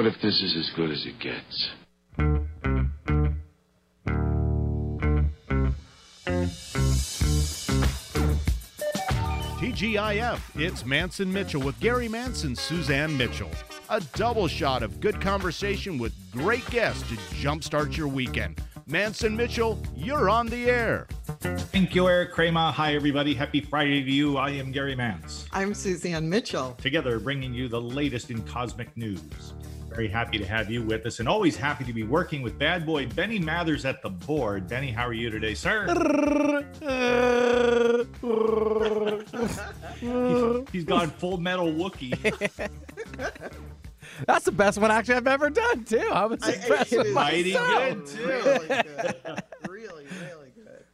What if this is as good as it gets? TGIF, it's Mance and Mitchell with Gary Manson, Suzanne Mitchell. A double shot of good conversation with great guests to jumpstart your weekend. Mance and Mitchell, you're on the air. Thank you, Eric Kramer. Hi, everybody. Happy Friday to you. I am Gary Mance. I'm Suzanne Mitchell. Together, bringing you the latest in cosmic news. Very happy to have you with us and always happy to be working with bad boy Benny Mathers at the board. Benny, how are you today, sir? he's, he's gone full metal Wookie. That's the best one actually I've ever done too. I was I- impressed it with is Mighty myself. good, too. Really good. really, really good.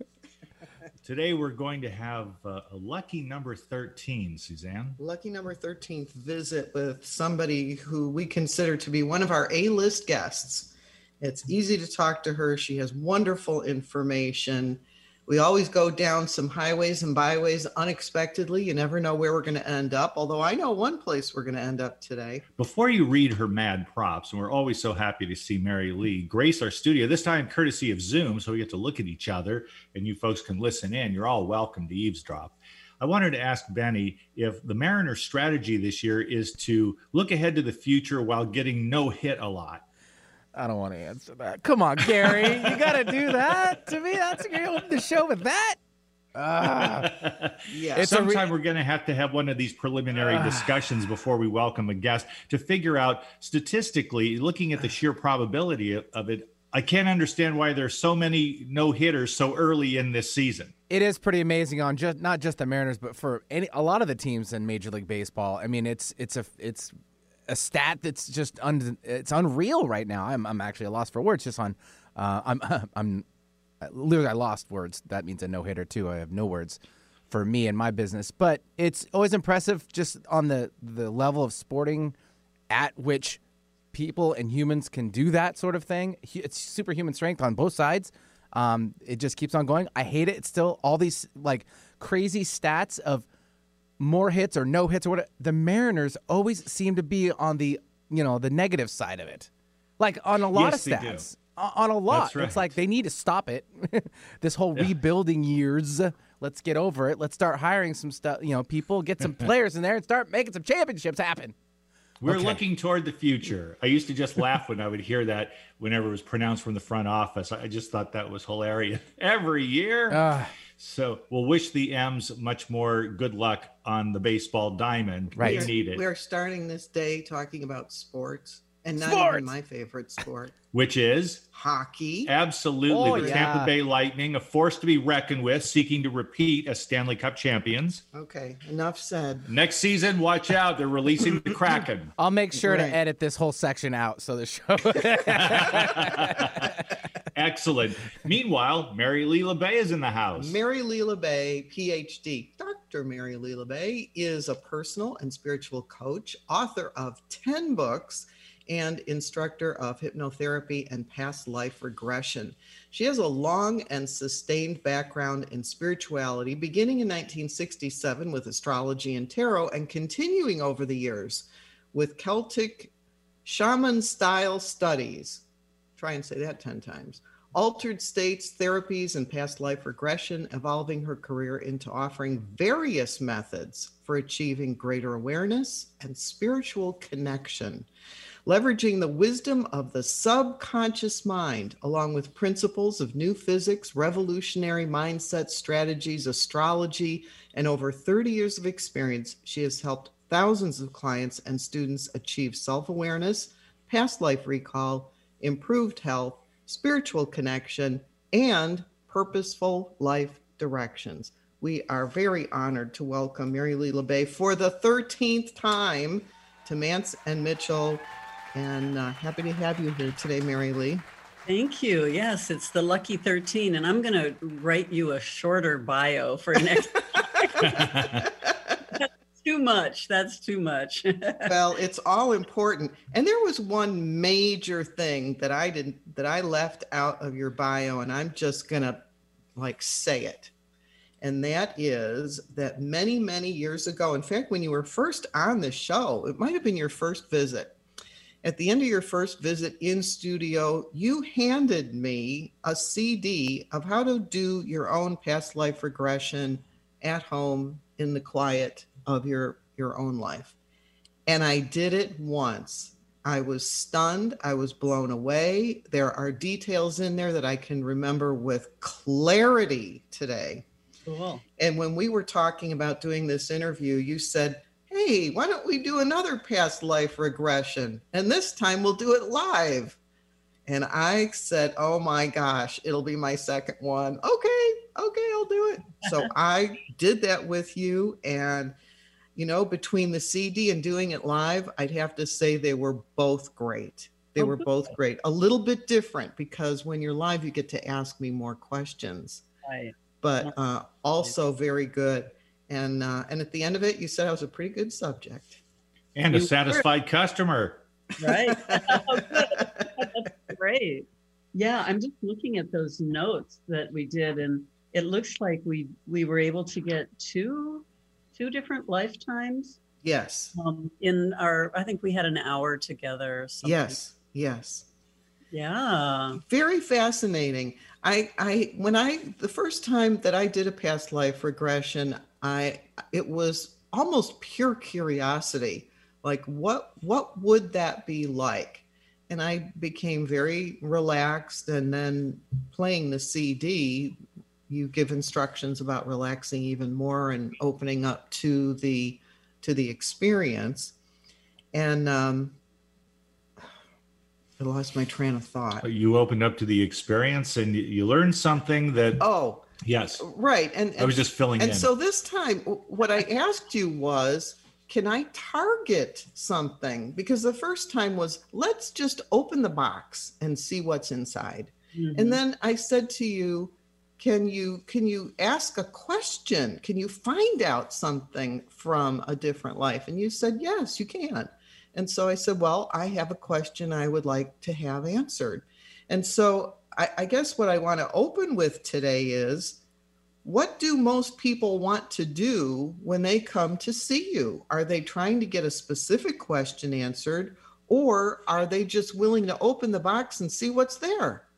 Today, we're going to have uh, a lucky number 13, Suzanne. Lucky number 13th visit with somebody who we consider to be one of our A list guests. It's easy to talk to her. She has wonderful information. We always go down some highways and byways unexpectedly. You never know where we're going to end up, although I know one place we're going to end up today. Before you read her mad props, and we're always so happy to see Mary Lee grace our studio, this time courtesy of Zoom, so we get to look at each other and you folks can listen in. You're all welcome to eavesdrop. I wanted to ask Benny if the Mariners' strategy this year is to look ahead to the future while getting no hit a lot. I don't want to answer that. Come on, Gary. you got to do that to me. That's you're gonna open the show with that. Ah. Yeah. It's a re- we're going to have to have one of these preliminary discussions before we welcome a guest to figure out statistically, looking at the sheer probability of, of it. I can't understand why there's so many no hitters so early in this season. it is pretty amazing on just not just the Mariners, but for any a lot of the teams in Major League Baseball. I mean, it's it's a it's a stat that's just un, it's unreal right now. I'm I'm actually a loss for words just on. Uh, I'm I'm literally I lost words. That means a no hitter too. I have no words for me and my business, but it's always impressive just on the the level of sporting at which people and humans can do that sort of thing. It's superhuman strength on both sides. Um, it just keeps on going. I hate it. It's still all these like crazy stats of more hits or no hits or what. The Mariners always seem to be on the you know the negative side of it, like on a lot Yes, of do. stats. O- On a lot, right. it's like they need to stop it. this whole rebuilding years. Let's get over it. Let's start hiring some stuff. You know, people get some players in there and start making some championships happen. We're Okay. looking toward the future. I used to just laugh when I would hear that whenever it was pronounced from the front office. I just thought that was hilarious every year. Ah. So we'll wish the M's much more good luck on the baseball diamond. Right. They need it. We are starting this day talking about sports and not Sports! even my favorite sport, Which is hockey. absolutely Oh, the yeah. Tampa Bay Lightning, a force to be reckoned with, seeking to repeat as Stanley Cup champions. Okay, enough said. Next season, watch out. They're releasing the Kraken. I'll make sure Right. to edit this whole section out so the show. Excellent. Meanwhile, Mary Lee Bay is in the house. Mary Lee LaBay, PhD. Dr. Mary Lee LaBay is a personal and spiritual coach, author of 10 books, and instructor of hypnotherapy and past life regression. She has a long and sustained background in spirituality, beginning in 1967 with astrology and tarot, and continuing over the years with Celtic shaman style studies. Try and say that 10 times. Altered states, therapies, and past life regression, evolving her career into offering various methods for achieving greater awareness and spiritual connection. Leveraging the wisdom of the subconscious mind, along with principles of new physics, revolutionary mindset strategies, astrology, and over 30 years of experience, she has helped thousands of clients and students achieve self awareness, past life recall, improved health, spiritual connection, and purposeful life directions. We are very honored to welcome Mary Lee LaBay for the 13th time to Mance and Mitchell. And uh, happy to have you here today, Mary Lee. Thank you. Yes, it's the lucky 13. And I'm going to write you a shorter bio for next. too much. That's too much. well, it's all important. And there was one major thing that I didn't that I left out of your bio, and I'm just gonna like say it. And that is that many, many years ago, in fact, when you were first on the show, it might have been your first visit, At the end of your first visit in studio, you handed me a CD of how to do your own past life regression at home in the quiet of your, your own life. And I did it once. I was stunned. I was blown away. There are details in there that I can remember with clarity today. Cool. And when we were talking about doing this interview, you said, Hey, why don't we do another past life regression? And this time we'll do it live. And I said, Oh my gosh, it'll be my second one. Okay, okay, I'll do it. So I did that with you. And, you know, between the CD and doing it live, I'd have to say they were both great. They Oh, were good. both great. A little bit different because when you're live, you get to ask me more questions Right. but uh, also very good. And uh, and at the end of it, you said I was a pretty good subject. And a You were. satisfied customer. Right. Oh. That's great. Yeah, I'm just looking at those notes that we did, and it looks like we we were able to get two two different lifetimes yes, um, in our. I think we had an hour together. Or yes, yes. Yeah. Very fascinating. I I when I the first time that I did a past life regression, I it was almost pure curiosity. Like what what would that be like? And I became very relaxed and then playing the CD, you give instructions about relaxing even more and opening up to the to the experience. And um I lost my train of thought. You opened up to the experience and you, you learned something that, Oh, yes, right. And, I was just filling and in. so this time, what I asked you was, can I target something? Because the first time was, let's just open the box and see what's inside. Mhm. And then I said to you, can you can you ask a question? Can you find out something from a different life? And you said, yes, you can. And so I said, well, I have a question I would like to have answered. And so I, I guess what I want to open with today is what do most people want to do when they come to see you? Are they trying to get a specific question answered, or are they just willing to open the box and see what's there?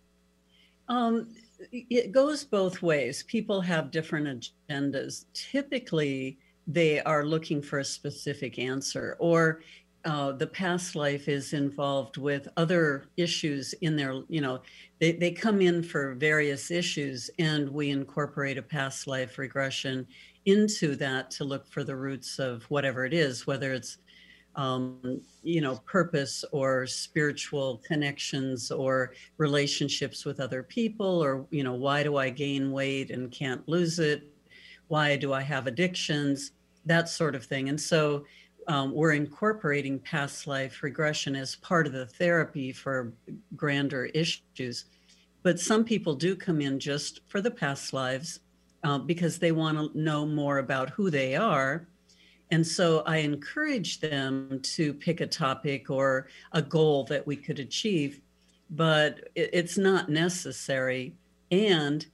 Um, it goes both ways. People have different agendas. Typically, they are looking for a specific answer, or uh, the past life is involved with other issues in their, you know, they, they come in for various issues, and we incorporate a past life regression into that to look for the roots of whatever it is, whether it's um, you know, purpose or spiritual connections or relationships with other people, or, you know, why do I gain weight and can't lose it? Why do I have addictions? That sort of thing. And so um, we're incorporating past life regression as part of the therapy for grander issues. But some people do come in just for the past lives uh, because they want to know more about who they are. And so I encourage them to pick a topic or a goal that we could achieve, but it's not necessary. And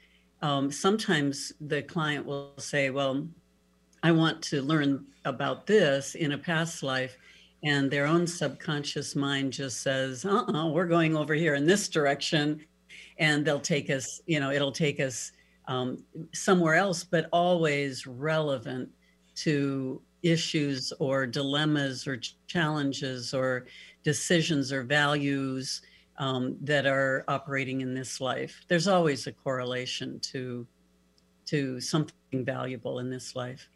um, sometimes the client will say, Well, I want to learn about this in a past life. And their own subconscious mind just says, uh uh-uh, uh, we are going over here in this direction. And they'll take us, you know, it'll take us um, somewhere else, but always relevant to issues or dilemmas or challenges or decisions or values um, that are operating in this life. There's always a correlation to to something valuable in this life.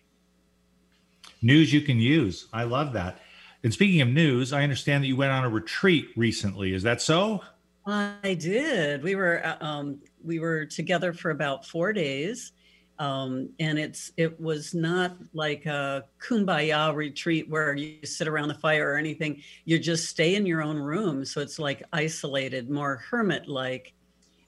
news you can use. I love that. And speaking of news, I understand that you went on a retreat recently. Is that so? I did. We were uh, um, we were together for about four days, um, and it's it was not like a kumbaya retreat where you sit around the fire or anything. You just stay in your own room, so it's like isolated, more hermit like.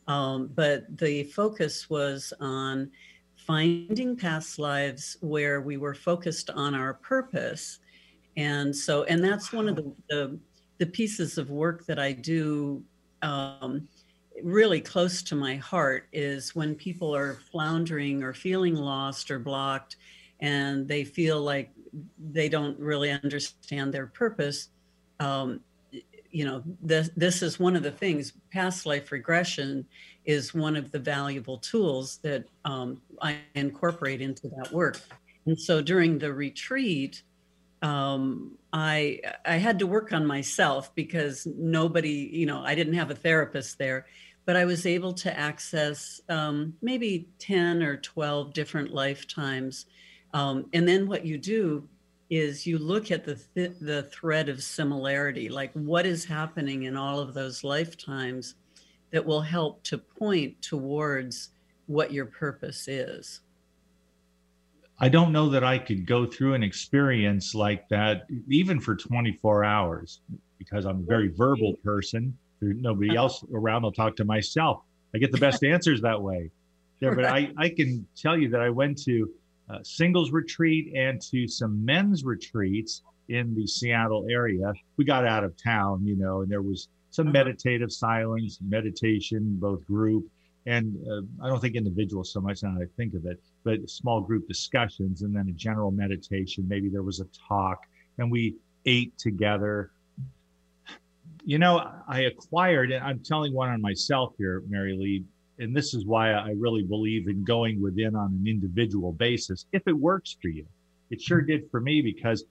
Um, but the focus was on finding past lives where we were focused on our purpose, and so and that's one of the the, the pieces of work that I do um, really close to my heart is when people are floundering or feeling lost or blocked and they feel like they don't really understand their purpose. Um, you know, this, this is one of the things, past life regression is one of the valuable tools that um, I incorporate into that work. And so during the retreat, um, I I had to work on myself because nobody, you know, I didn't have a therapist there, but I was able to access um, maybe ten or twelve different lifetimes, um, and then what you do is you look at the th- the thread of similarity, like what is happening in all of those lifetimes, that will help to point towards what your purpose is. I don't know that I could go through an experience like that even for 24 hours because I'm a very verbal person. There's nobody Uh-huh. else around. I'll talk to myself. I get the best answers that way. Yeah, but I, I can tell you that I went to a singles retreat and to some men's retreats in the Seattle area. We got out of town, you know, and there was some Uh-huh. meditative silence, meditation, both group and uh, I don't think individuals so much now that I think of it, but small group discussions and then a general meditation. Maybe there was a talk and we ate together. You know, I acquired, and I'm telling one on myself here, Mary Lee, and this is why I really believe in going within on an individual basis if it works for you. It sure did for me because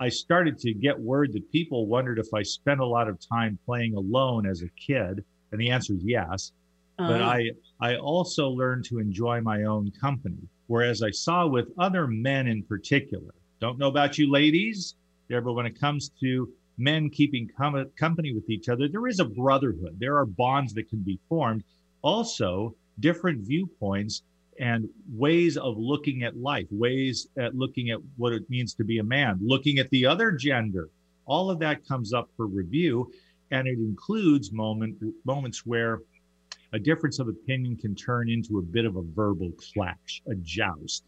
I started to get word that people wondered if I spent a lot of time playing alone as a kid. And the answer is yes but Uh, I I also learned to enjoy my own company. Whereas I saw with other men in particular, don't know about you ladies there, but when it comes to men keeping com- company with each other, there is a brotherhood. There are bonds that can be formed. Also, different viewpoints and ways of looking at life, ways at looking at what it means to be a man, looking at the other gender. All of that comes up for review, and it includes moment moments where a difference of opinion can turn into a bit of a verbal clash, a joust.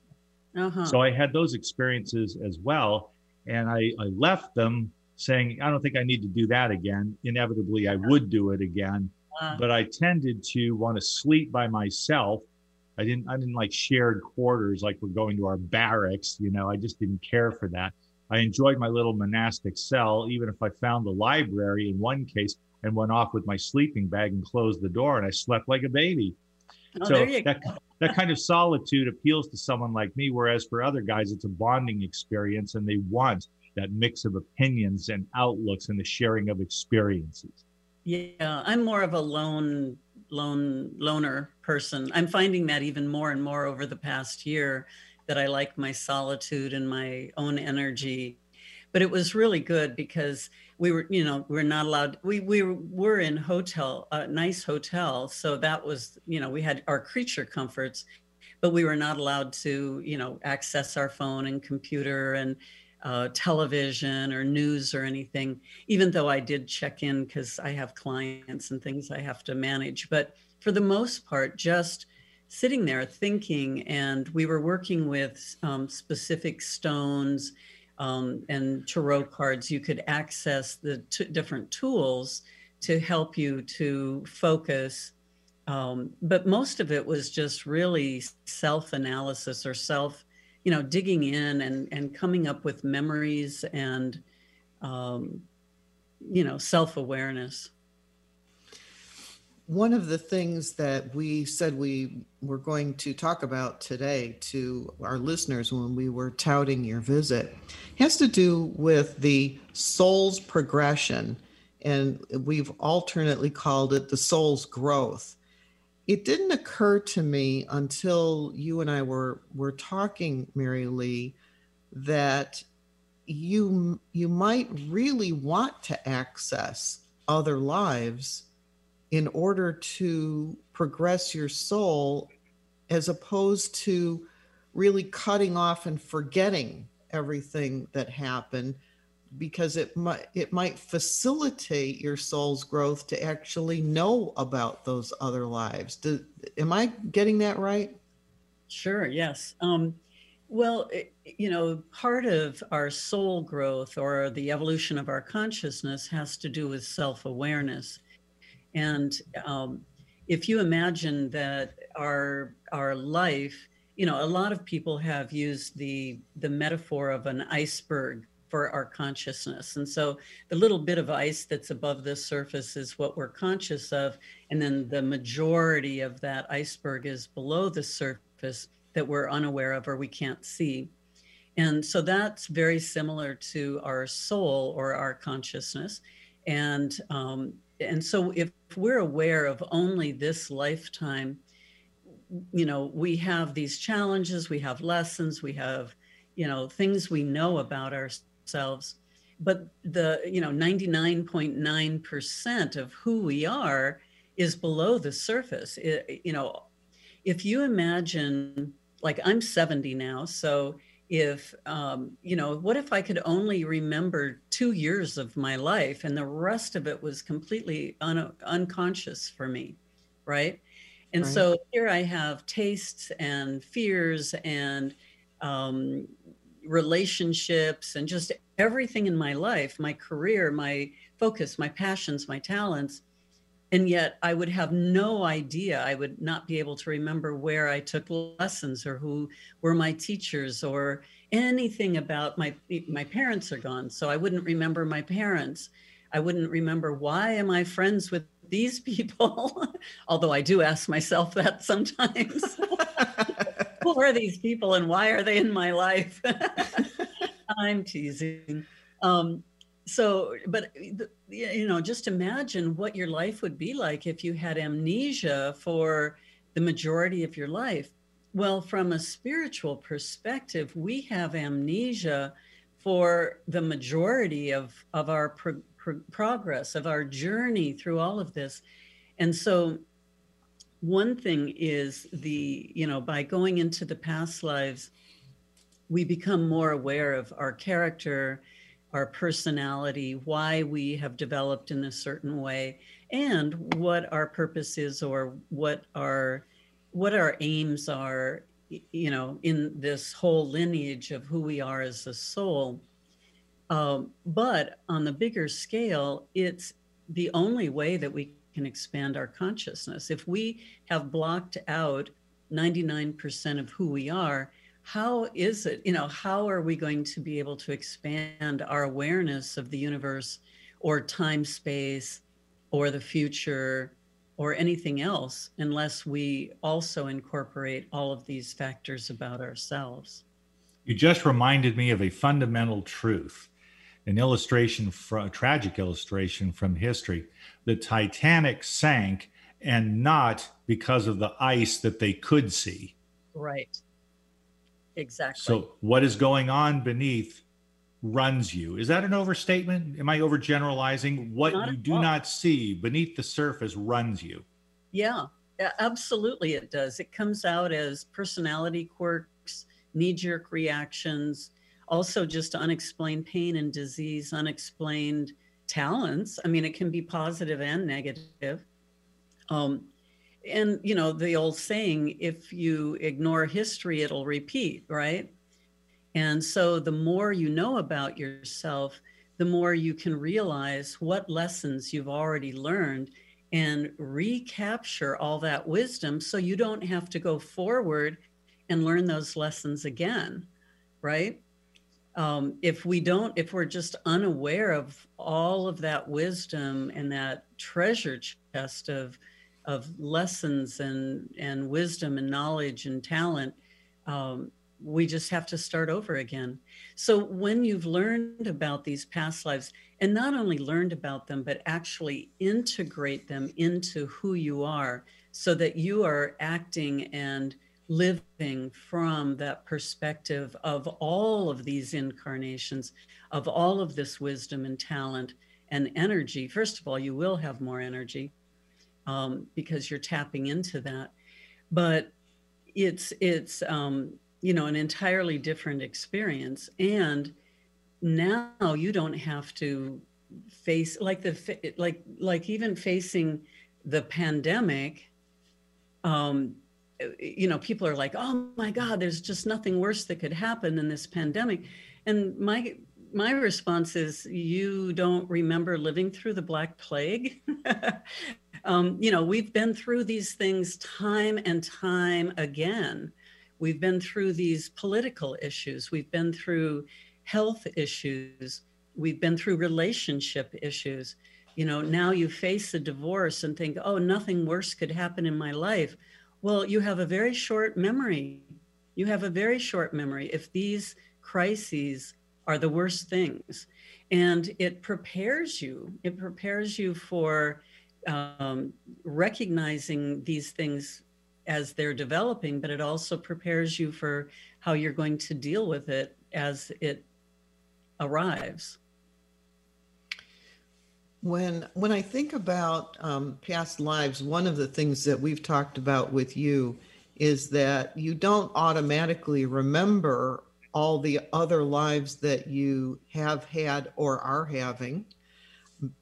uh-huh. So I had those experiences as well. And I, I left them saying, I don't think I need to do that again. Inevitably, I would do it again. Uh, But I tended to want to sleep by myself. I didn't I didn't like shared quarters like we're going to our barracks, you know, I just didn't care for that. I enjoyed my little monastic cell, even if I found the library in one case and went off with my sleeping bag and closed the door and I slept like a baby. oh, so that, that kind of solitude appeals to someone like me, whereas for other guys, it's a bonding experience and they want that mix of opinions and outlooks and the sharing of experiences. Yeah, I'm more of a lone lone loner person. I'm finding that even more and more over the past year that I like my solitude and my own energy. But it was really good because we were, you know, we're not allowed. We we were in hotel, a nice hotel, so that was, you know, we had our creature comforts, but we were not allowed to, you know, access our phone and computer and uh, television or news or anything even though I did check in because I have clients and things I have to manage. But for the most part, just sitting there thinking, and we were working with um, specific stones um, and tarot cards. You could access the t- different tools to help you to focus. Um, but most of it was just really self analysis or self, you know, digging in and, and coming up with memories and um, you know self-awareness One of the things that we said we were going to talk about today to our listeners when we were touting your visit has to do with the soul's progression. And we've alternately called it the soul's growth. It didn't occur to me until you and I were, were talking, Mary Lee, that you you might really want to access other lives in order to progress your soul as opposed to really cutting off and forgetting everything that happened because it might it might facilitate your soul's growth to actually know about those other lives. Do, am I getting that right? sure yes um, well you know part of our soul growth or the evolution of our consciousness has to do with self-awareness and um, if you imagine that our our life you know a lot of people have used the the metaphor of an iceberg for our consciousness. And so the little bit of ice that's above the surface is what we're conscious of. And then the majority of that iceberg is below the surface that we're unaware of or we can't see. And so that's very similar to our soul or our consciousness. And um, and so if we're aware of only this lifetime, you know, we have these challenges, we have lessons, we have, you know, things we know about ourselves but the you know 99.9% of who we are is below the surface. It, you know if you imagine like i'm 70 now so if um, you know what if i could only remember two years of my life and the rest of it was completely un- unconscious for me right and right. so here i have tastes and fears and um, relationships and just everything in my life, my career, my focus, my passions, my talents. And yet I would have no idea. I would not be able to remember where I took lessons or who were my teachers or anything about my my parents are gone. So I wouldn't remember my parents. I wouldn't remember why am I friends with these people? Although I do ask myself that sometimes. Who are these people and why are they in my life? I'm teasing. Um, so, but eh, you know, just imagine what your life would be like if you had amnesia for the majority of your life. Well, from a spiritual perspective, we have amnesia for the majority of of our pro- pro- progress, of our journey through all of this, and so one thing is the you know by going into the past lives we become more aware of our character, our personality, why we have developed in a certain way, and what our purpose is or what our what our aims are, you know, in this whole lineage of who we are as a soul. Um, but on the bigger scale, it's the only way that we can expand our consciousness. If we have blocked out 99% of who we are, how is it, you know, how are we going to be able to expand our awareness of the universe or time space or the future or anything else unless we also incorporate all of these factors about ourselves? You just reminded me of a fundamental truth, an illustration, from, a tragic illustration from history. The Titanic sank and not because of the ice that they could see. Right Exactly. So, what is going on beneath runs you? Is that an overstatement? Am I overgeneralizing? What not you do all. not see beneath the surface runs you. Yeah, absolutely, it does. It comes out as personality quirks, knee jerk reactions, also just unexplained pain and disease, unexplained talents. I mean, it can be positive and negative. Um, and you know the old saying if you ignore history it'll repeat right? And so the more you know about yourself the more you can realize what lessons you've already learned and recapture all that wisdom so you don't have to go forward and learn those lessons again right? Um, if we don't if we're just unaware of all of that wisdom and that treasure chest of of lessons and and wisdom and knowledge and talent um, we just have to start over again. So when you've learned about these past lives and not only learned about them but actually integrate them into who you are so that you are acting and living from that perspective of all of these incarnations of all of this wisdom and talent and energy. First of all you will have more energy um, because you're tapping into that. But it's it's um, you know an entirely different experience, and now you don't have to face like the like like even facing the pandemic. Um, you know, people are like, "Oh my God, there's just nothing worse that could happen than this pandemic," and my my response is you don't remember living through the black plague um, you know, we've been through these things time and time again. We've been through these political issues. We've been through health issues. We've been through relationship issues. You know, now you face a divorce and think, oh, nothing worse could happen in my life. Well, you have a very short memory. You have a very short memory if these crises are the worst things. And it prepares you, it prepares you for um, recognizing these things as they're developing, but it also prepares you for how you're going to deal with it as it arrives. When when I think about um, past lives, one of the things that we've talked about with you is that you don't automatically remember all the other lives that you have had or are having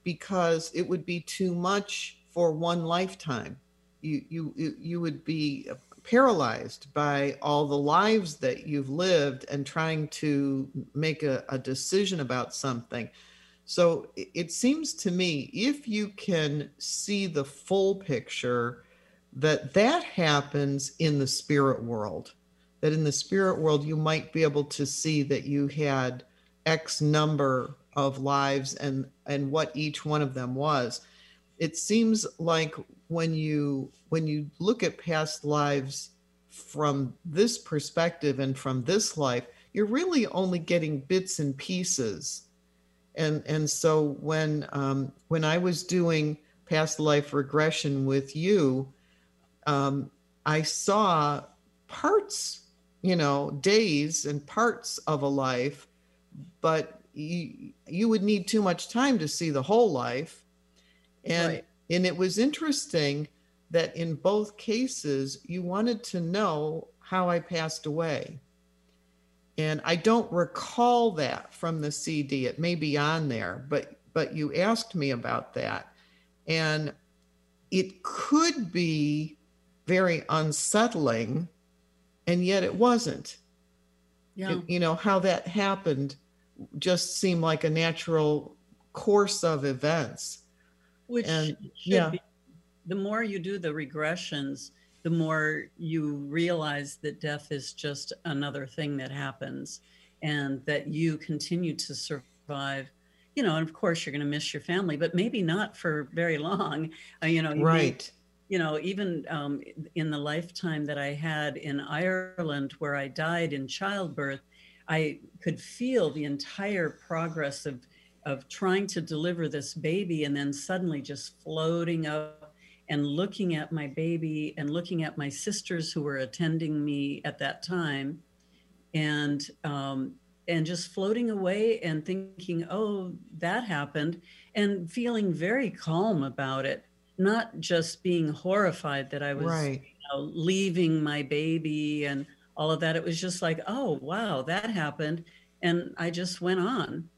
because it would be too much for one lifetime. You you you would be paralyzed by all the lives that you've lived and trying to make a, a decision about something. So it seems to me if you can see the full picture, that that happens in the spirit world. That in the spirit world you might be able to see that you had X number of lives and and what each one of them was. It seems like when you when you look at past lives from this perspective and from this life you're really only getting bits and pieces. And and so when um, when i was doing past life regression with you um, i saw parts you know days and parts of a life but you, you would need too much time to see the whole life. And right. and it was interesting that in both cases you wanted to know how I passed away. And I don't recall that from the CD. It may be on there, but but you asked me about that. And it could be very unsettling, and yet it wasn't. Yeah. It, you know, how that happened just seem like a natural course of events. Which and yeah, be, the more you do the regressions, the more you realize that death is just another thing that happens and that you continue to survive. You know and of course you're going to miss your family but maybe not for very long. Uh, you know right. you know even um, in the lifetime that i had in ireland where i died in childbirth I could feel the entire progress of of trying to deliver this baby and then suddenly just floating up and looking at my baby and looking at my sisters who were attending me at that time and um, and just floating away and thinking oh that happened and feeling very calm about it not just being horrified that i was right. you know, leaving my baby and all of that. It was just like, oh, wow, that happened. And I just went on.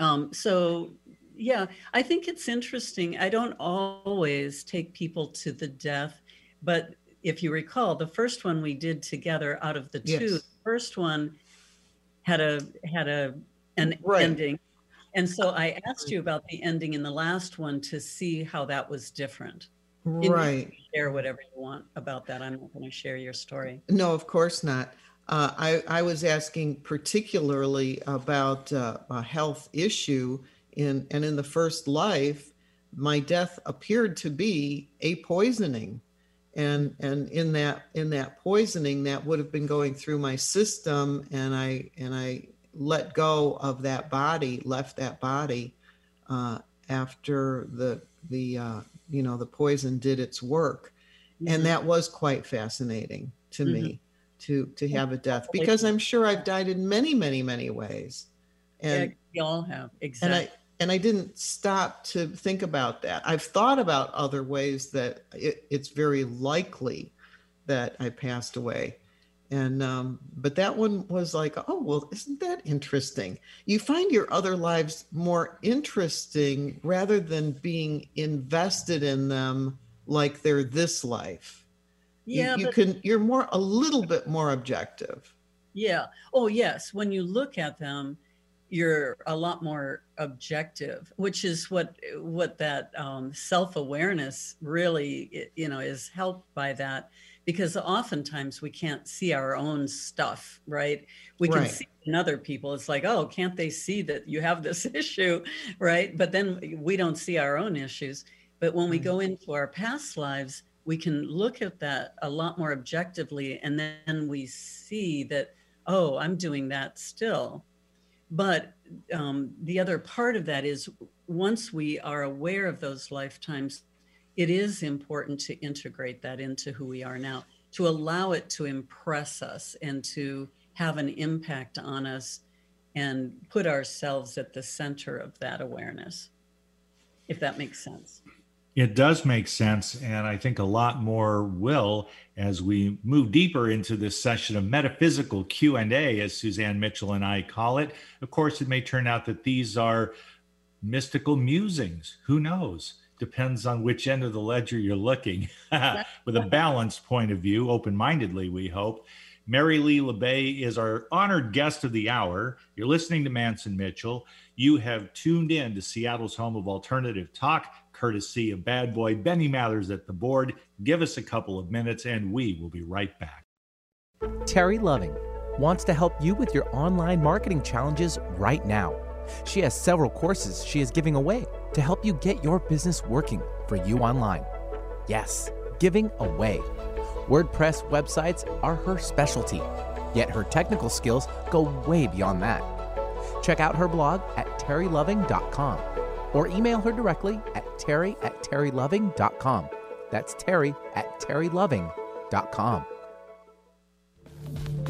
Um, so, yeah, I think it's interesting. I don't always take people to the death, but if you recall, the first one we did together out of the two, yes. the first one had a had a an right. ending. And so I asked you about the ending in the last one to see how that was different. Right. share whatever you want about that. I'm not going to share your story. No, of course not. Uh, I, I was asking particularly about uh, a health issue in and in the first life, my death appeared to be a poisoning, and and in that in that poisoning that would have been going through my system, and I and I let go of that body, left that body uh, after the the uh, you know the poison did its work. Mm-hmm. and that was quite fascinating to mm-hmm. me to to have a death because i'm sure i've died in many many many ways. And yeah, we all have. exactly and i and i didn't stop to think about that. I've thought about other ways that it, it's very likely that i passed away and um, but that one was like oh well isn't that interesting? You find your other lives more interesting rather than being invested in them like they're this life. Yeah you, you but, can you're more a little bit more objective. Yeah. Oh yes. When you look at them you're a lot more objective which is what what that um, self-awareness really you know is helped by that because oftentimes we can't see our own stuff right? We can Right. see in other people. It's like oh can't they see that you have this issue? Right? But then we don't see our own issues. But when we go into our past lives we can look at that a lot more objectively and then we see that oh i'm doing that still. But um, the other part of that is once we are aware of those lifetimes, it is important to integrate that into who we are now, to allow it to impress us and to have an impact on us and put ourselves at the center of that awareness, if that makes sense. It does make sense, and I think a lot more will as we move deeper into this session of metaphysical Q and A, as Suzanne Mitchell and I call it. Of course, it may turn out that these are mystical musings. Who knows? Depends on which end of the ledger you're looking. With a balanced point of view, open-mindedly, we hope. Mary Lee LaBay is our honored guest of the hour. You're listening to Mance and Mitchell. You have tuned in to Seattle's home of alternative talk, courtesy of bad boy Benny Mathers at the board. Give us a couple of minutes and we will be right back. Terry Loving wants to help you with your online marketing challenges right now. She has several courses she is giving away to help you get your business working for you online. Yes, giving away. WordPress websites are her specialty, yet her technical skills go way beyond that. Check out her blog at terryloving.com or email her directly at terry at terryloving.com. That's terry at terryloving.com.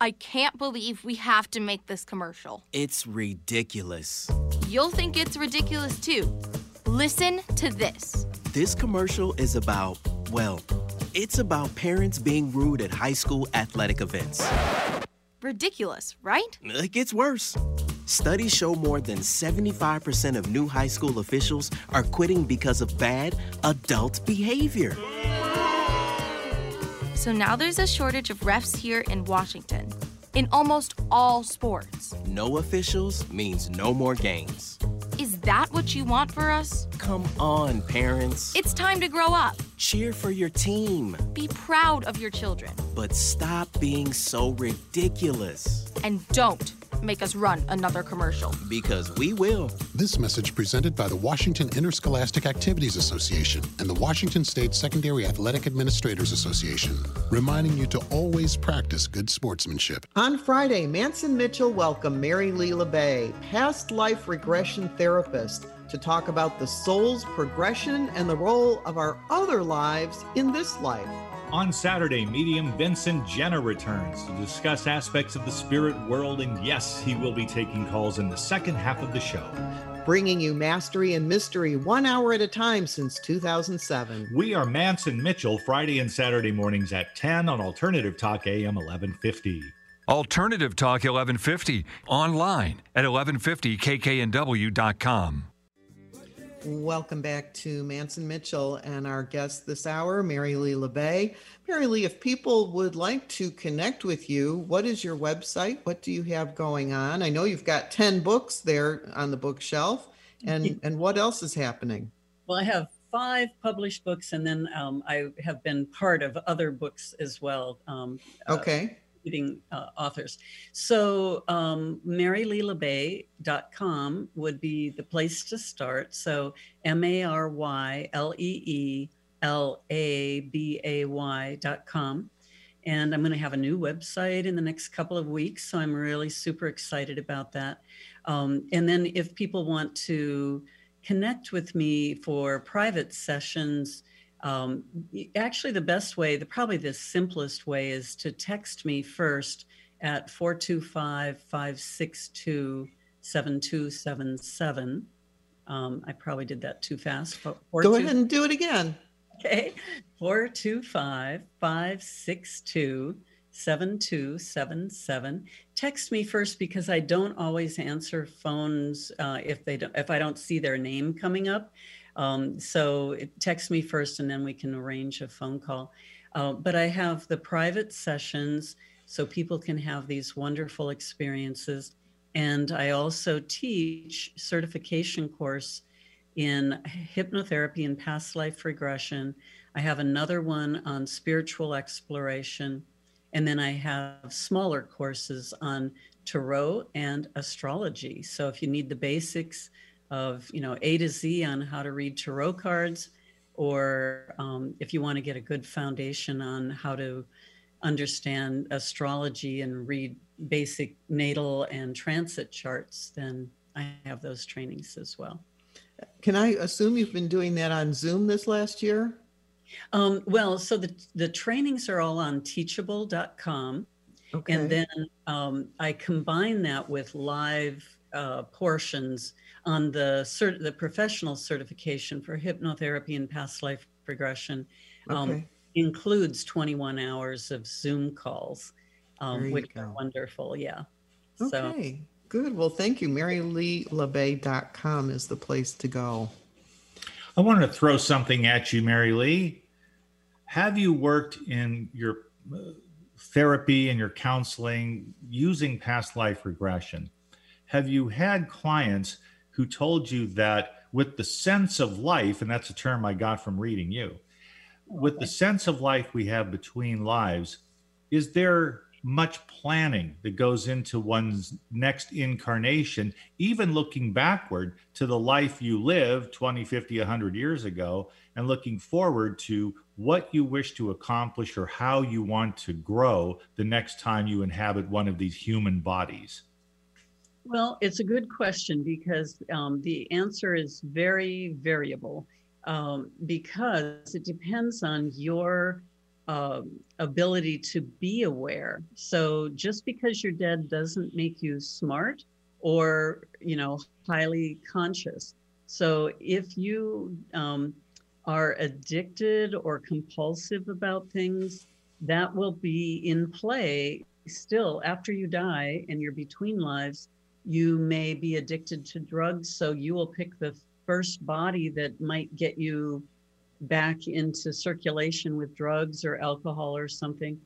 I can't believe we have to make this commercial. It's ridiculous. You'll think it's ridiculous too. Listen to this. This commercial is about, well, it's about parents being rude at high school athletic events. Ridiculous, right? It gets worse. Studies show more than 75% of new high school officials are quitting because of bad adult behavior. So now there's a shortage of refs here in Washington, in almost all sports. No officials means no more games. Is that what you want for us? Come on, parents. It's time to grow up. Cheer for your team, Be proud of your children. but stop being so ridiculous. And don't make us run another commercial. Because we will. This message presented by the Washington Interscholastic Activities Association and the Washington State Secondary Athletic Administrators Association, reminding you to always practice good sportsmanship. On Friday, Mance and Mitchell welcomed Mary Lee LaBay, past life regression therapist, to talk about the soul's progression and the role of our other lives in this life. On Saturday, medium Vincent Jenner returns to discuss aspects of the spirit world, and yes, he will be taking calls in the second half of the show. Bringing you mastery and mystery one hour at a time since 2007. We are Mance and Mitchell Friday and Saturday mornings at 10 on Alternative Talk AM 1150. Alternative Talk 1150 online at 1150kknw.com. Welcome back to Mance and Mitchell and our guest this hour, Mary Lee LaBay. Mary Lee, if people would like to connect with you, what is your website? What do you have going on? I know you've got 10 books there on the bookshelf. And, and what else is happening? Well, I have five published books, and then um, I have been part of other books as well. Um, uh, Leading uh, authors. So um, maryleelabay.com would be the place to start. So M A R Y L E E L A B A Y.com. And I'm going to have a new website in the next couple of weeks. So I'm really super excited about that. Um, and then if people want to connect with me for private sessions, um, actually, the best way, the probably the simplest way, is to text me first at 425 562 7277. Um, I probably did that too fast. But Go ahead and do it again. Okay. 425 562 7277 text me first because i don't always answer phones uh, if they don't if i don't see their name coming up um, so text me first and then we can arrange a phone call. Uh, but i have the private sessions so people can have these wonderful experiences. And i also teach certification course in hypnotherapy and past life regression. I have another one on spiritual exploration. And then I have smaller courses on tarot and astrology. So if you need the basics of, you know, A to Z on how to read tarot cards, or um, if you want to get a good foundation on how to understand astrology and read basic natal and transit charts, then I have those trainings as well. Can I assume you've been doing that on Zoom this last year? Um, well, so the, the trainings are all on teachable.com. Okay. And then um, I combine that with live uh, portions on the cert- the professional certification for hypnotherapy and past life regression. Um, okay. Includes 21 hours of Zoom calls, um, which go. are wonderful. Yeah. Okay. So, Good. Well, thank you. maryleelabay.com is the place to go. I want to throw something at you, Mary Lee. Have you worked in your uh, therapy and your counseling using past life regression? Have you had clients who told you that with the sense of life, and that's a term I got from reading you, with the sense of life we have between lives, is there much planning that goes into one's next incarnation, even looking backward to the life you lived 20, 50, 100 years ago, and looking forward to what you wish to accomplish or how you want to grow the next time you inhabit one of these human bodies? Well, it's a good question because um, the answer is very variable um, because it depends on your uh, ability to be aware. So just because you're dead doesn't make you smart or you know highly conscious. So if you um, are addicted or compulsive about things, that will be in play still after you die and you're between lives. You may be addicted to drugs, so you will pick the first body that might get you back into circulation with drugs or alcohol or something.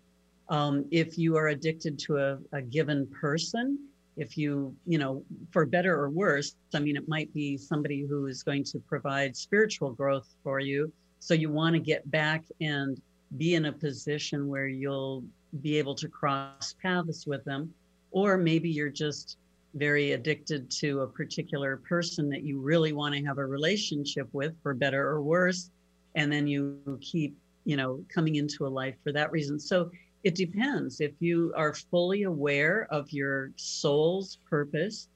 Um, if you are addicted to a, a given person, if you, you know, for better or worse, I mean, it might be somebody who is going to provide spiritual growth for you. So you want to get back and be in a position where you'll be able to cross paths with them. Or maybe you're just very addicted to a particular person that you really want to have a relationship with, for better or worse and then you keep you know coming into a life for that reason. So it depends. If you are fully aware of your soul's purpose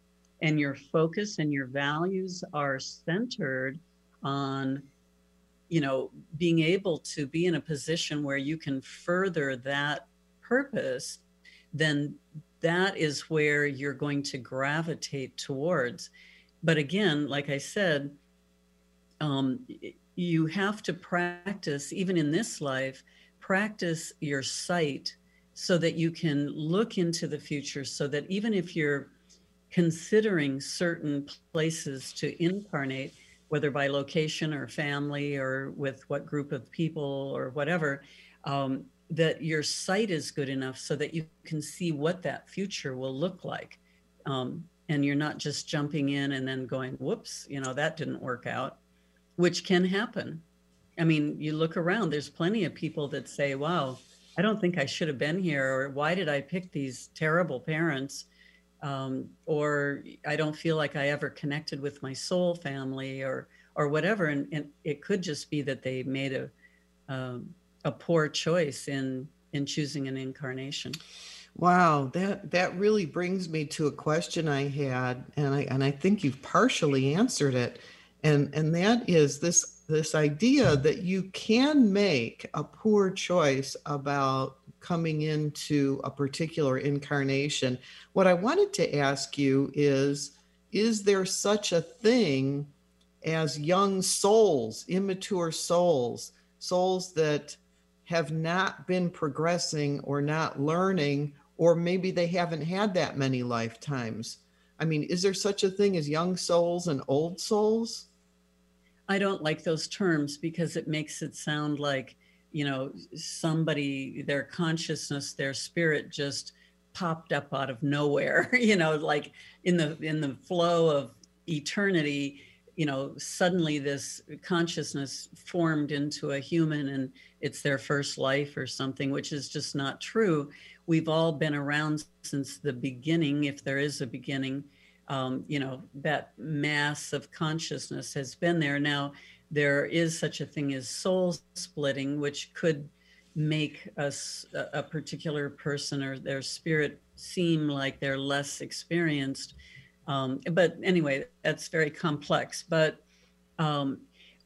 and your focus and your values are centered on you know being able to be in a position where you can further that purpose then that is where you're going to gravitate towards. But again like i said um, you have to practice, even in this life, practice your sight so that you can look into the future, so that even if you're considering certain places to incarnate, whether by location or family or with what group of people or whatever, um, that your sight is good enough so that you can see what that future will look like. Um, and you're not just jumping in and then going, whoops, you know, that didn't work out which can happen. I mean, you look around, there's plenty of people that say, wow, I don't think I should have been here, or why did I pick these terrible parents? Um, or I don't feel like I ever connected with my soul family, or or whatever. And, and it could just be that they made a, um, a poor choice in in choosing an incarnation. Wow, that that really brings me to a question I had, and I and I think you've partially answered it, and and that is this this idea that you can make a poor choice about coming into a particular incarnation. What I wanted to ask you is is there such a thing as young souls, immature souls, souls that have not been progressing or not learning or maybe they haven't had that many lifetimes. I mean, is there such a thing as young souls and old souls? I don't like those terms because it makes it sound like, you know, somebody, their consciousness, their spirit just popped up out of nowhere, you know, like in the in the flow of eternity, you know, suddenly this consciousness formed into a human and it's their first life or something, which is just not true we've all been around since the beginning, if there is a beginning. Um, you know, that mass of consciousness has been there. Now, there is such a thing as soul splitting, which could make us a particular person or their spirit seem like they're less experienced. Um, but anyway, that's very complex. But um,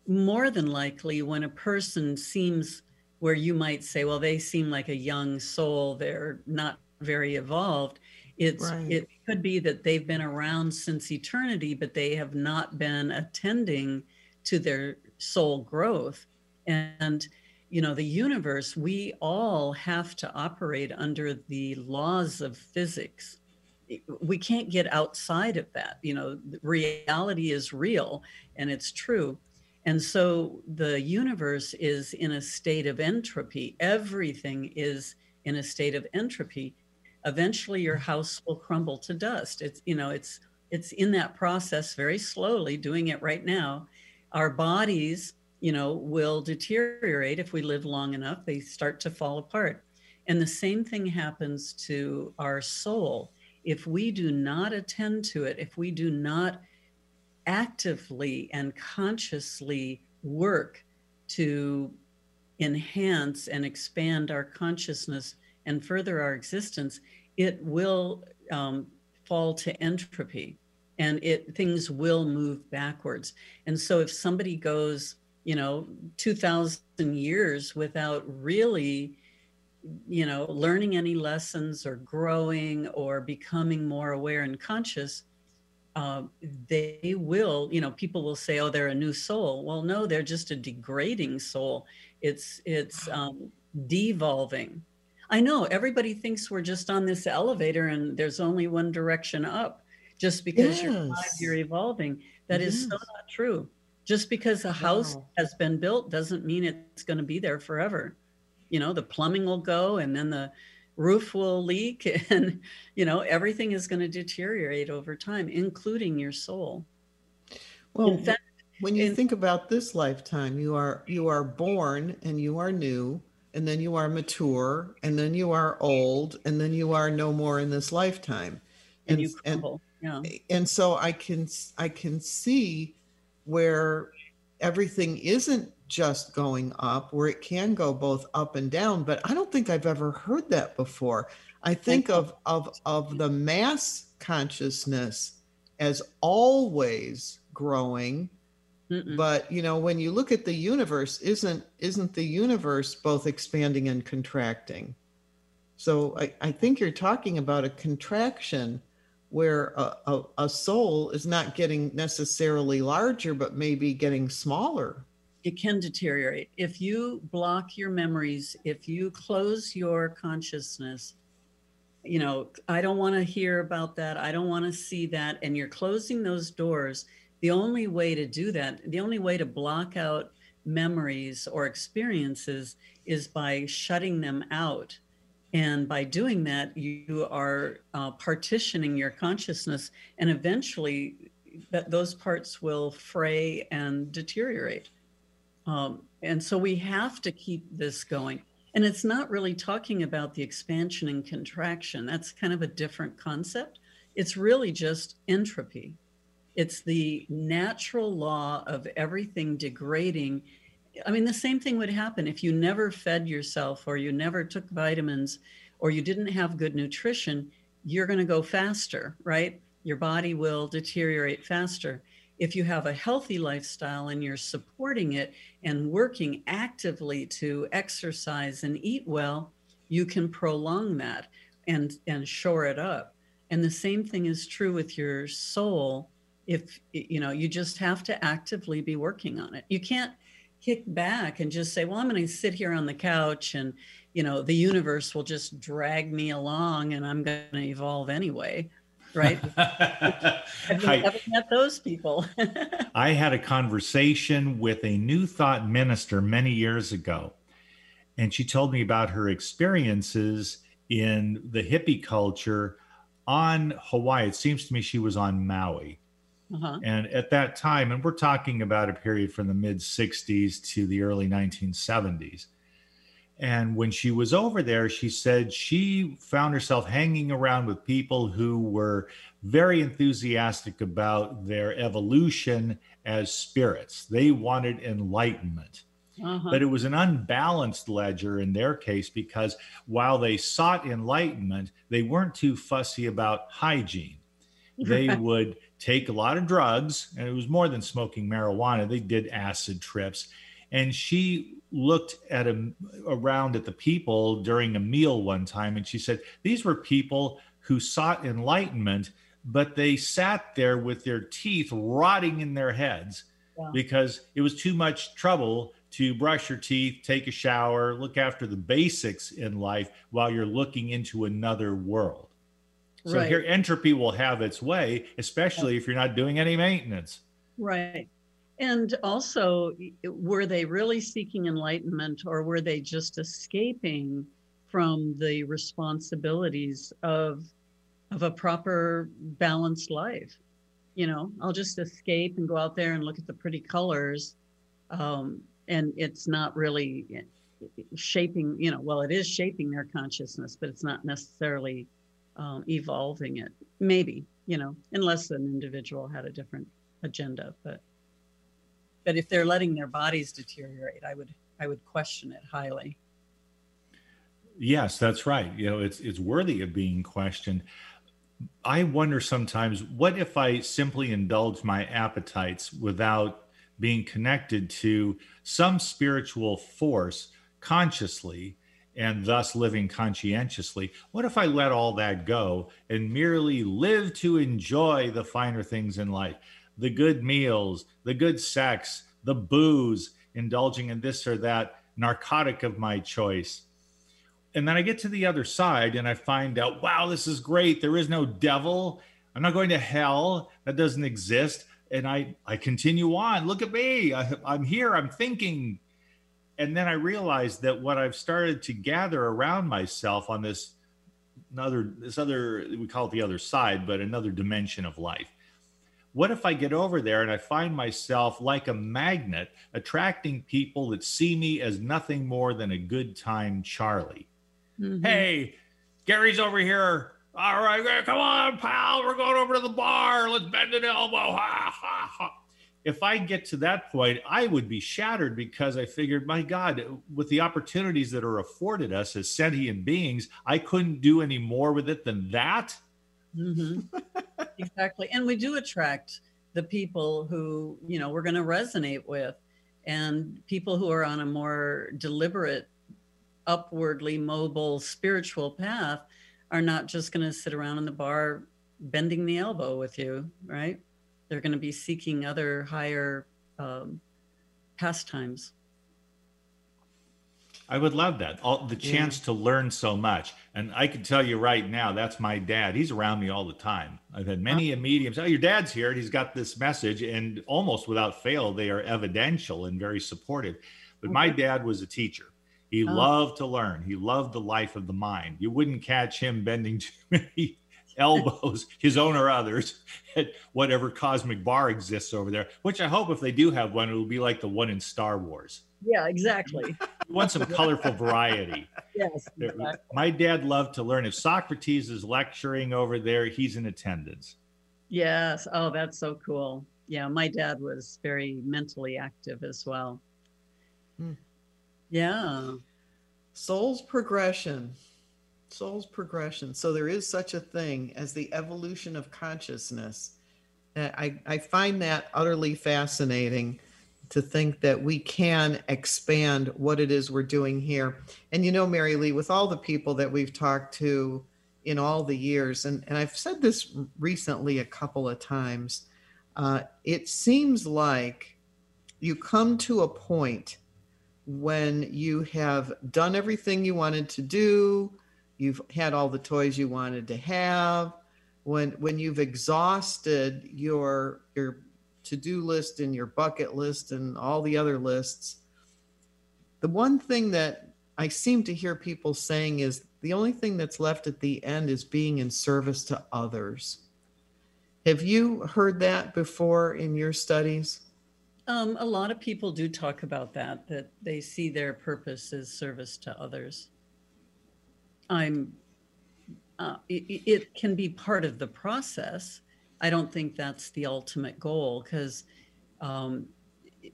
more than likely, when a person seems where you might say, well, they seem like a young soul, they're not very evolved. It's right. it could be that they've been around since eternity, but they have not been attending to their soul growth. And you know, the universe, we all have to operate under the laws of physics. We can't get outside of that. You know, reality is real and it's true. And so the universe is in a state of entropy. Everything is in a state of entropy. Eventually your house will crumble to dust. It's you know, it's it's in that process very slowly doing it right now. Our bodies, you know, will deteriorate if we live long enough. They start to fall apart. And the same thing happens to our soul. If we do not attend to it, if we do not actively and consciously work to enhance and expand our consciousness and further our existence, it will um, fall to entropy and it things will move backwards. And so if somebody goes, you know, 2000 years without really you know learning any lessons or growing or becoming more aware and conscious uh, they will, you know, people will say, "Oh, they're a new soul." Well, no, they're just a degrading soul. It's it's um, devolving. I know everybody thinks we're just on this elevator and there's only one direction up. Just because yes. you're you're evolving. That yes. is so not true. Just because a house wow. has been built doesn't mean it's going to be there forever. You know, the plumbing will go, and then the roof will leak and you know everything is going to deteriorate over time including your soul well fact, when you in, think about this lifetime you are you are born and you are new and then you are mature and then you are old and then you are no more in this lifetime and, and you crumble. And, yeah. and so i can i can see where everything isn't just going up, where it can go both up and down. But I don't think I've ever heard that before. I think of of of the mass consciousness as always growing. Mm-mm. But you know, when you look at the universe, isn't isn't the universe both expanding and contracting? So I, I think you're talking about a contraction where a, a, a soul is not getting necessarily larger, but maybe getting smaller it can deteriorate. If you block your memories, if you close your consciousness, you know, I don't want to hear about that. I don't want to see that. And you're closing those doors. The only way to do that, the only way to block out memories or experiences is by shutting them out. And by doing that, you are uh, partitioning your consciousness, and eventually, that those parts will fray and deteriorate. Um, and so we have to keep this going. And it's not really talking about the expansion and contraction. That's kind of a different concept. It's really just entropy. It's the natural law of everything degrading I mean, the same thing would happen if you never fed yourself or you never took vitamins or you didn't have good nutrition, you're going to go faster, right? Your body will deteriorate faster. If you have a healthy lifestyle and you're supporting it and working actively to exercise and eat well, you can prolong that and and shore it up. And the same thing is true with your soul. If you know you just have to actively be working on it. You can't kick back and just say well i'm going to sit here on the couch and you know the universe will just drag me along and i'm going to evolve anyway right have you I- ever met those people I had a conversation with a New Thought minister many years ago, and she told me about her experiences in the hippie culture on Hawaii. It seems to me she was on Maui. uh-huh. And at that time, and we're talking about a period from the mid 60s to the early 1970s. And when she was over there, she said she found herself hanging around with people who were very enthusiastic about their evolution as spirits. They wanted enlightenment. Uh-huh. But it was an unbalanced ledger in their case because while they sought enlightenment, they weren't too fussy about hygiene. They would take a lot of drugs, and it was more than smoking marijuana. They did acid trips. And she looked at a, around at the people during a meal one time, and she said, These were people who sought enlightenment, but they sat there with their teeth rotting in their heads Yeah. because it was too much trouble to brush your teeth, take a shower, look after the basics in life while you're looking into another world. So Right. here, entropy will have its way, especially if you're not doing any maintenance. Right. And also, were they really seeking enlightenment or were they just escaping from the responsibilities of of a proper balanced life? You know, I'll just escape and go out there and look at the pretty colors. Um, and it's not really shaping, you know, well, it is shaping their consciousness, but it's not necessarily um, evolving it. Maybe, you know, unless an individual had a different agenda. But but if they're letting their bodies deteriorate, I would I would question it highly. Yes, that's right. You know, it's it's worthy of being questioned. I wonder sometimes what if I simply indulge my appetites without being connected to some spiritual force consciously and thus living conscientiously? What if I let all that go and merely live to enjoy the finer things in life? The good meals, the good sex, the booze, indulging in this or that narcotic of my choice and then I get to the other side and I find out, wow, this is great. There is no devil. I'm not going to hell. That doesn't exist. And I I continue on. Look at me. I, I'm here. I'm thinking. And then I realize that what I've started to gather around myself on this another this other we call it the other side, but another dimension of life. What if I get over there and I find myself like a magnet attracting people that see me as nothing more than a good time Charlie? Mm-hmm. Hey, Gary's over here. All right, come on, pal. We're going over to the bar. Let's bend an elbow. Ha, ha, ha. If I get to that point, I would be shattered because I figured, my God, with the opportunities that are afforded us as sentient beings, I couldn't do any more with it than that. Hmm exactly. And we do attract the people who, you know, we're going to resonate with and people who are on a more deliberate, upwardly mobile spiritual path are not just going to sit around in the bar bending the elbow with you, right? They're going to be seeking other higher um, pastimes. I would love that. All, the chance to learn so much. And I can tell you right now, that's my dad. He's around me all the time. I've had many a mediums. Oh, your dad's here and he's got this message. And almost without fail, they are evidential and very supportive. But my dad was a teacher. He Oh. loved to learn. He loved the life of the mind. You wouldn't catch him bending too many elbows, his own or others, at whatever cosmic bar exists over there, which I hope if they do have one, it will be like the one in Star Wars. Yeah, exactly. We want some colorful variety. yes. exactly. My dad loved to learn. If Socrates is lecturing over there, he's in attendance. Yes. Oh, that's so cool. Yeah, my dad was very mentally active as well. Hmm. Yeah. Soul's progression. Soul's progression. So there is such a thing as the evolution of consciousness. I, I find that utterly fascinating to think that we can expand what it is we're doing here. And you know, Mary Lee, with all the people that we've talked to in all the years, and, and I've said this recently a couple of times, uh, it seems like you come to a point when you have done everything you wanted to do, you've had all the toys you wanted to have, when when you've exhausted your your to-do list and your bucket list and all the other lists, the one thing that I seem to hear people saying is the only thing that's left at the end is being in service to others. Have you heard that before in your studies? Um, a lot of people do talk about that, that they see their purpose as service to others. I'm, uh, it, it can be part of the process. I don't think that's the ultimate goal because um,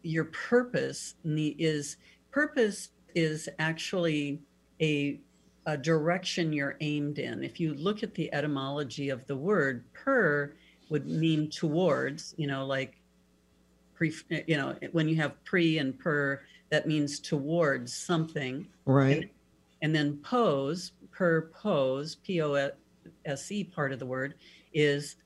your purpose is purpose is actually a a direction you're aimed in. If you look at the etymology of the word, per would mean towards, you know, like pre, you know, when you have pre and per, that means towards something. Right. And, and then pose, per pose, P O S E part of the word is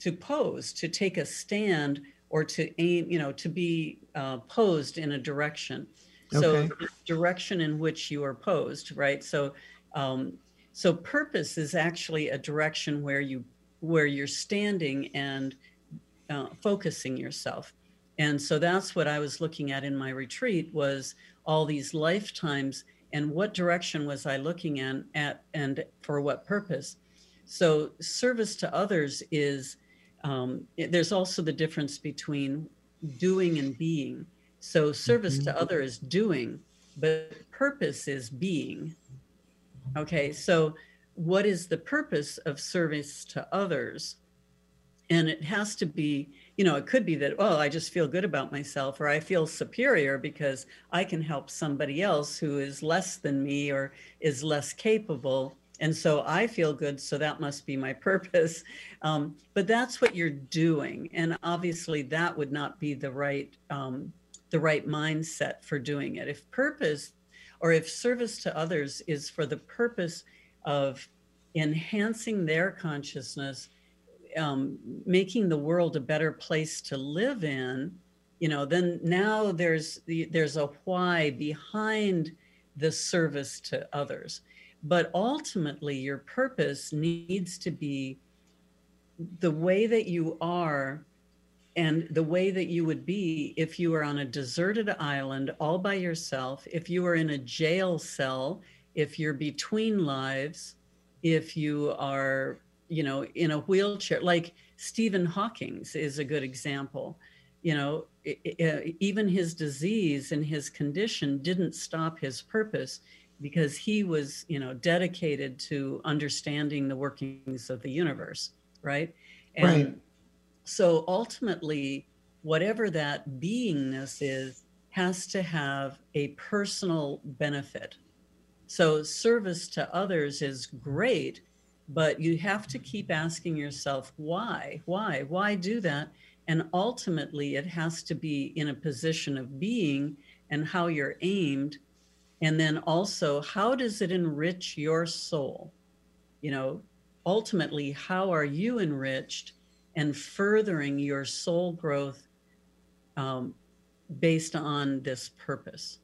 to pose, to take a stand or to aim, you know, to be uh, posed in a direction. So Okay. the direction in which you are posed, right? So, um, so purpose is actually a direction where you where you're standing and uh, focusing yourself. And so that's what I was looking at in my retreat was all these lifetimes and what direction was I looking at, at and for what purpose. So service to others is um, there's also the difference between doing and being. So service to other is doing, but purpose is being. Okay, so what is the purpose of service to others? And it has to be, you know, it could be that, oh, I just feel good about myself, or I feel superior because I can help somebody else who is less than me or is less capable. And so I feel good, so that must be my purpose. Um, but that's what you're doing. And obviously, that would not be the right. Um, the right mindset for doing it. If purpose or if service to others is for the purpose of enhancing their consciousness, um, making the world a better place to live in, you know, then now there's the, there's a why behind the service to others. But ultimately, your purpose needs to be the way that you are and the way that you would be if you were on a deserted island all by yourself, if you were in a jail cell, if you're between lives, if you are, you know, in a wheelchair, like Stephen Hawking's is a good example. You know, i- i- even his disease and his condition didn't stop his purpose because he was, you know, dedicated to understanding the workings of the universe, right? And Right. so ultimately, whatever that beingness is, has to have a personal benefit. So service to others is great, but you have to keep asking yourself, why? Why? Why do that? And ultimately, it has to be in a position of being and how you're aimed. And then also, how does it enrich your soul? You know, ultimately, how are you enriched and furthering your soul growth um, based on this purpose?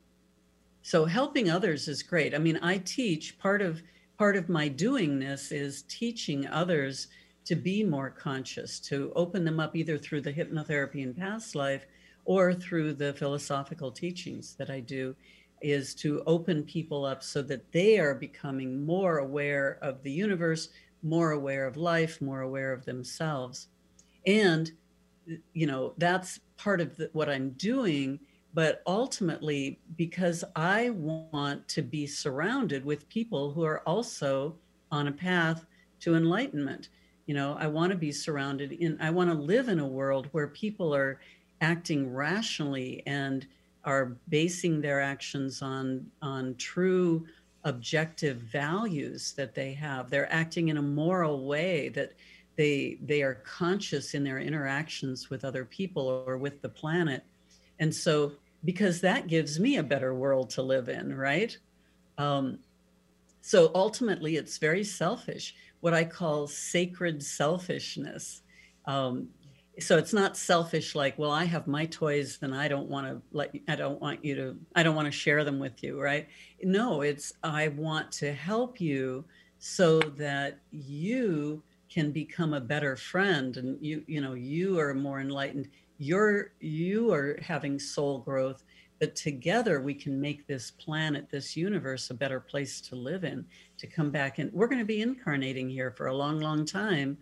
So helping others is great. I mean, I teach part of part of my doing this is teaching others to be more conscious, to open them up either through the hypnotherapy in past life or through the philosophical teachings that I do is to open people up so that they are becoming more aware of the universe, more aware of life, more aware of themselves. And you know, that's part of the, what I'm doing but ultimately because i want to be surrounded with people who are also on a path to enlightenment you know i want to be surrounded in i want to live in a world where people are acting rationally and are basing their actions on on true objective values that they have. They're acting in a moral way that they they are conscious in their interactions with other people or with the planet. And so because that gives me a better world to live in, right? Um, so ultimately, it's very selfish, what I call sacred selfishness. Um, so it's not selfish like well i have my toys then i don't want to let i don't want you to i don't want to share them with you right? No it's i want to help you so that you can become a better friend and you you know you are more enlightened. You're you are having soul growth but together we can make this planet this universe a better place to live in to come back and we're going to be incarnating here for a long long time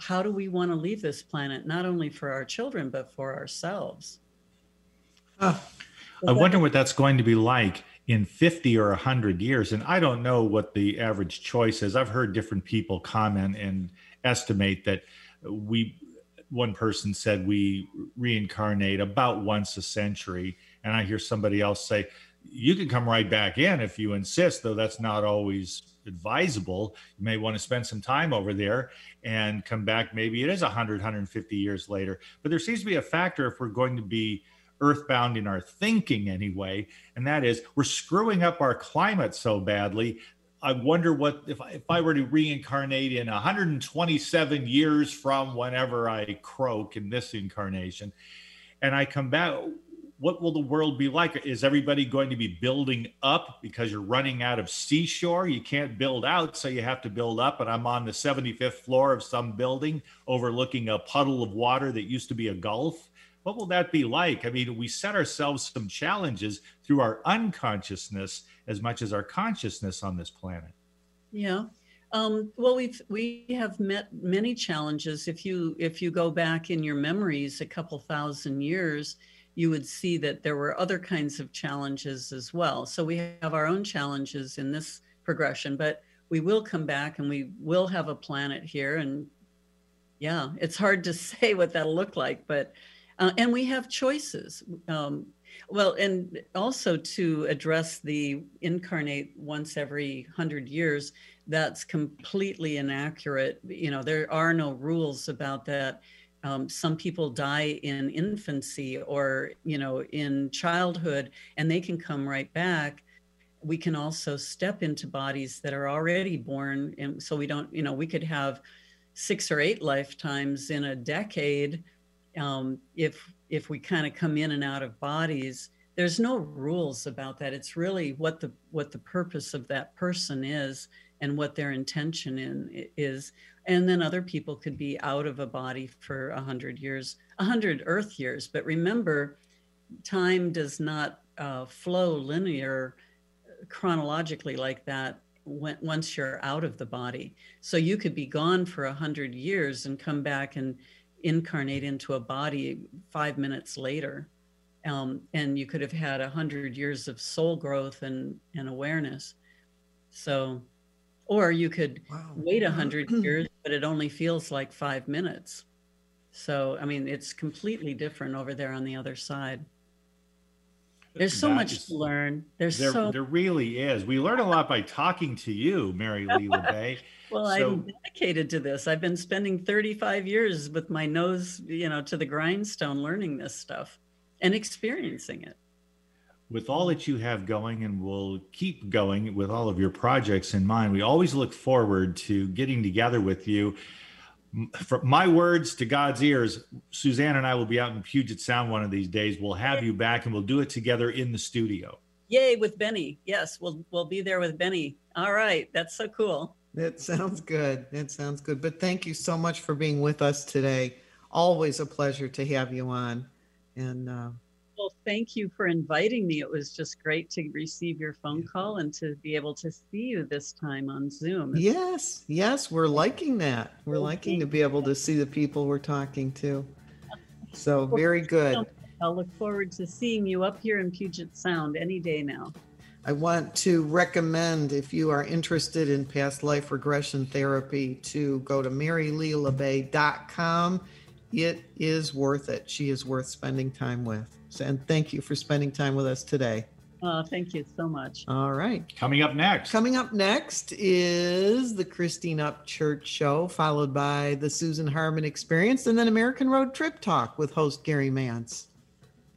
how do we want to leave this planet, not only for our children, but for ourselves? I wonder what that's going to be like in 50 or 100 years. And I don't know what the average choice is. I've heard different people comment and estimate that we, one person said we reincarnate about once a century. And I hear somebody else say, you can come right back in if you insist, though that's not always advisable. You may want to spend some time over there and come back. Maybe it is 100, 150 years later. But there seems to be a factor if we're going to be earthbound in our thinking anyway, and that is we're screwing up our climate so badly. I wonder what if I, if I were to reincarnate in 127 years from whenever I croak in this incarnation, and I come back what will the world be like? Is everybody going to be building up because you're running out of seashore? You can't build out, so you have to build up. And I'm on the 75th floor of some building overlooking a puddle of water that used to be a gulf. What will that be like? I mean, we set ourselves some challenges through our unconsciousness as much as our consciousness on this planet. Yeah. Um, well, we've we have met many challenges. If you if you go back in your memories a couple thousand years, you would see that there were other kinds of challenges as well. So we have our own challenges in this progression, but we will come back and we will have a planet here. And yeah, it's hard to say what that'll look like, but uh, and we have choices. Um, well, and also to address the incarnate once every hundred years, that's completely inaccurate. You know, there are no rules about that um, some people die in infancy or you know in childhood and they can come right back we can also step into bodies that are already born and so we don't you know we could have six or eight lifetimes in a decade um, if if we kind of come in and out of bodies. There's no rules about that. It's really what the what the purpose of that person is and what their intention in is and then other people could be out of a body for a hundred years, a hundred Earth years. But remember, time does not uh, flow linear chronologically like that when, once you're out of the body. So you could be gone for a hundred years and come back and incarnate into a body five minutes later. Um, and you could have had a hundred years of soul growth and, and awareness. So or you could wow. wait a hundred years, but it only feels like five minutes. So, I mean, it's completely different over there on the other side. There's so that much is, to learn. There's there, so there really is. We learn a lot by talking to you, Mary Lee LaBay. well, so, I'm dedicated to this. I've been spending 35 years with my nose, you know, to the grindstone, learning this stuff and experiencing it with all that you have going and will keep going with all of your projects in mind, we always look forward to getting together with you. From my words to God's ears, Suzanne and I will be out in Puget Sound one of these days. We'll have you back and we'll do it together in the studio. Yay, with Benny. Yes, we'll we'll be there with Benny. All right, that's so cool. That sounds good. That sounds good. But thank you so much for being with us today. Always a pleasure to have you on. And uh, well, thank you for inviting me. It was just great to receive your phone call and to be able to see you this time on Zoom. It's- yes, yes, we're liking that. We're liking to be able to see the people we're talking to. So very good. I'll look forward to seeing you up here in Puget Sound any day now. I want to recommend, if you are interested in past life regression therapy, to go to maryleelabay.com. It is worth it. She is worth spending time with. And thank you for spending time with us today. Uh, thank you so much. All right. Coming up next. Coming up next is the Christine Upchurch Show, followed by the Susan Harmon Experience, and then American Road Trip Talk with host Gary Mance.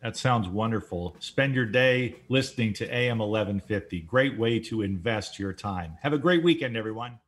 That sounds wonderful. Spend your day listening to AM 1150. Great way to invest your time. Have a great weekend, everyone.